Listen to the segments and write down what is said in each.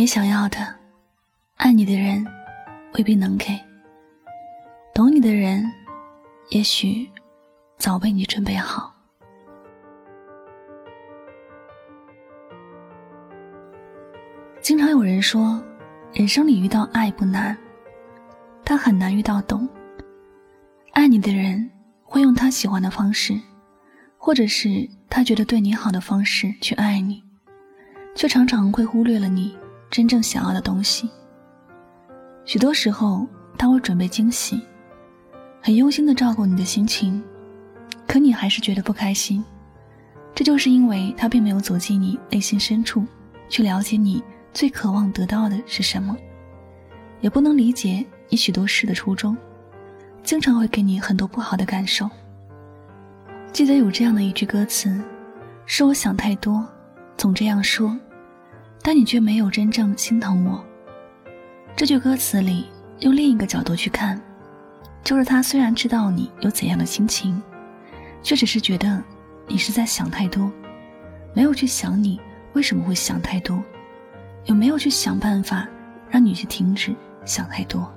你想要的，爱你的人未必能给；懂你的人，也许早为你准备好。经常有人说，人生里遇到爱不难，但很难遇到懂。爱你的人会用他喜欢的方式，或者是他觉得对你好的方式去爱你，却常常会忽略了你真正想要的东西。许多时候，他会准备惊喜，很用心的照顾你的心情，可你还是觉得不开心。这就是因为他并没有走进你内心深处，去了解你。最渴望得到的是什么？也不能理解你许多事的初衷，经常会给你很多不好的感受。记得有这样的一句歌词：“是我想太多，总这样说，但你却没有真正心疼我。”这句歌词里，用另一个角度去看，就是他虽然知道你有怎样的心情，却只是觉得你是在想太多，没有去想你为什么会想太多。有没有去想办法让你去停止想太多？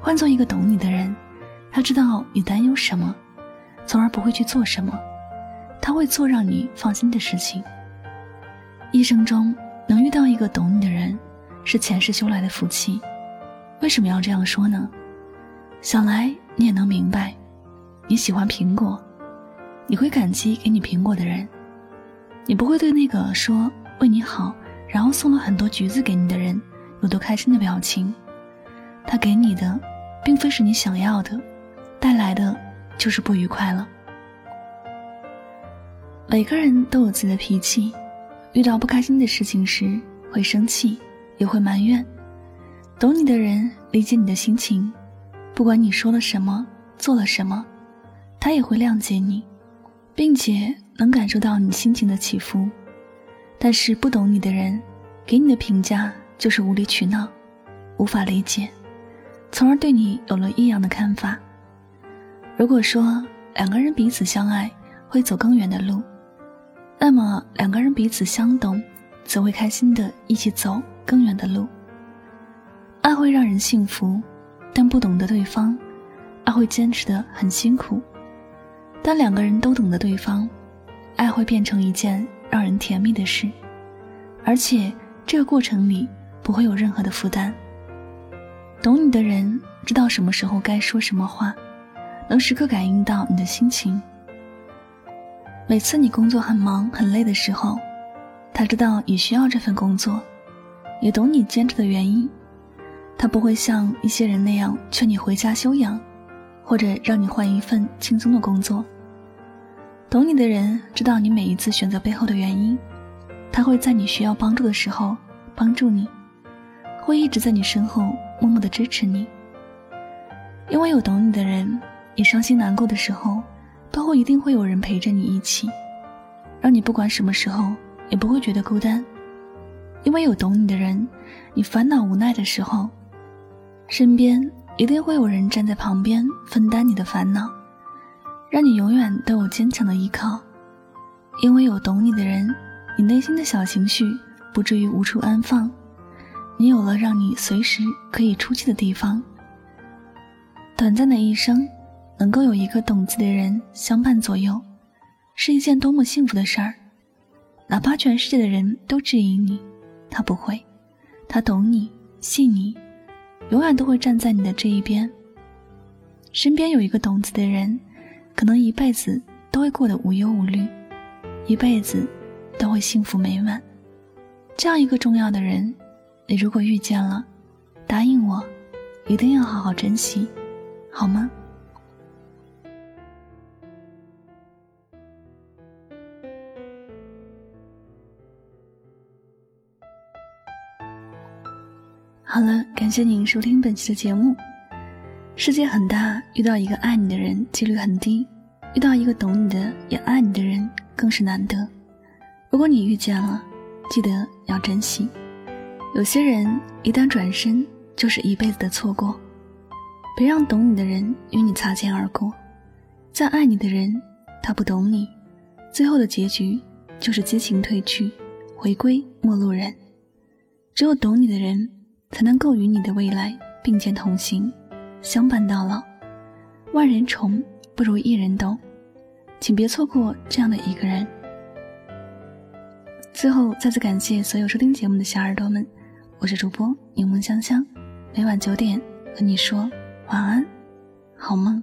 换做一个懂你的人，他知道你担忧什么，从而不会去做什么。他会做让你放心的事情。一生中能遇到一个懂你的人，是前世修来的福气。为什么要这样说呢？想来你也能明白。你喜欢苹果，你会感激给你苹果的人，你不会对那个说为你好。然后送了很多橘子给你的人，有多开心的表情。他给你的，并非是你想要的，带来的就是不愉快了。每个人都有自己的脾气，遇到不开心的事情时会生气，也会埋怨。懂你的人理解你的心情，不管你说了什么，做了什么，他也会谅解你，并且能感受到你心情的起伏。但是不懂你的人，给你的评价就是无理取闹，无法理解，从而对你有了异样的看法。如果说两个人彼此相爱会走更远的路，那么两个人彼此相懂，则会开心的一起走更远的路。爱会让人幸福，但不懂得对方，爱会坚持的很辛苦。当两个人都懂得对方，爱会变成一件。让人甜蜜的事，而且这个过程里不会有任何的负担。懂你的人知道什么时候该说什么话，能时刻感应到你的心情。每次你工作很忙很累的时候，他知道你需要这份工作，也懂你坚持的原因。他不会像一些人那样劝你回家休养，或者让你换一份轻松的工作。懂你的人知道你每一次选择背后的原因，他会在你需要帮助的时候帮助你，会一直在你身后默默的支持你。因为有懂你的人，你伤心难过的时候，都会一定会有人陪着你一起，让你不管什么时候也不会觉得孤单。因为有懂你的人，你烦恼无奈的时候，身边一定会有人站在旁边分担你的烦恼。让你永远都有坚强的依靠，因为有懂你的人，你内心的小情绪不至于无处安放，你有了让你随时可以出气的地方。短暂的一生，能够有一个懂自己的人相伴左右，是一件多么幸福的事儿。哪怕全世界的人都质疑你，他不会，他懂你，信你，永远都会站在你的这一边。身边有一个懂自己的人。可能一辈子都会过得无忧无虑，一辈子都会幸福美满。这样一个重要的人，你如果遇见了，答应我，一定要好好珍惜，好吗？了，感谢您收听本期的节目。世界很大，遇到一个爱你的人几率很低，遇到一个懂你的也爱你的人更是难得。如果你遇见了，记得要珍惜。有些人一旦转身，就是一辈子的错过。别让懂你的人与你擦肩而过。再爱你的人，他不懂你，最后的结局就是激情褪去，回归陌路人。只有懂你的人，才能够与你的未来并肩同行，相伴到老。万人宠不如一人懂，请别错过这样的一个人。最后，再次感谢所有收听节目的小耳朵们，我是主播柠檬香香，每晚九点和你说晚安，好梦。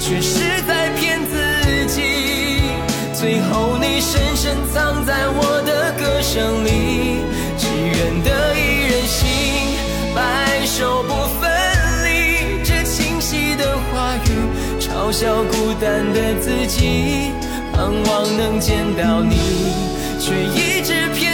却是在骗自己。最后，你深深藏在我的歌声里，只愿得一人心，白首不分离。这清晰的话语，嘲笑孤单的自己，盼望能见到你，却一直骗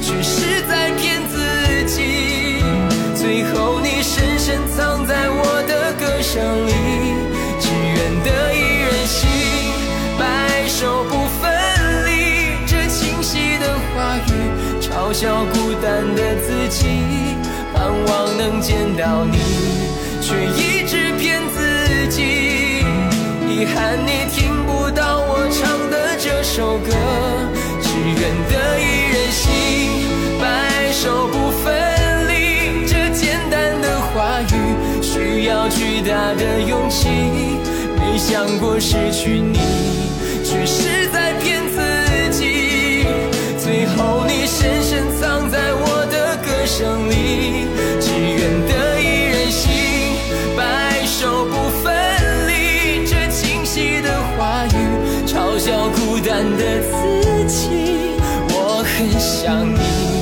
却是在骗自己，最后你深深藏在我的歌声里，只愿得一人心，白首不分离。这清晰的话语，嘲笑孤单的自己，盼望能见到你，却一直骗自己。遗憾你听不到我唱的这首歌，要巨大的勇气没想过失去你却是在骗自己最后你深深藏在我的歌声里只愿得一人心白首不分离这清晰的话语嘲笑孤单的自己我很想你。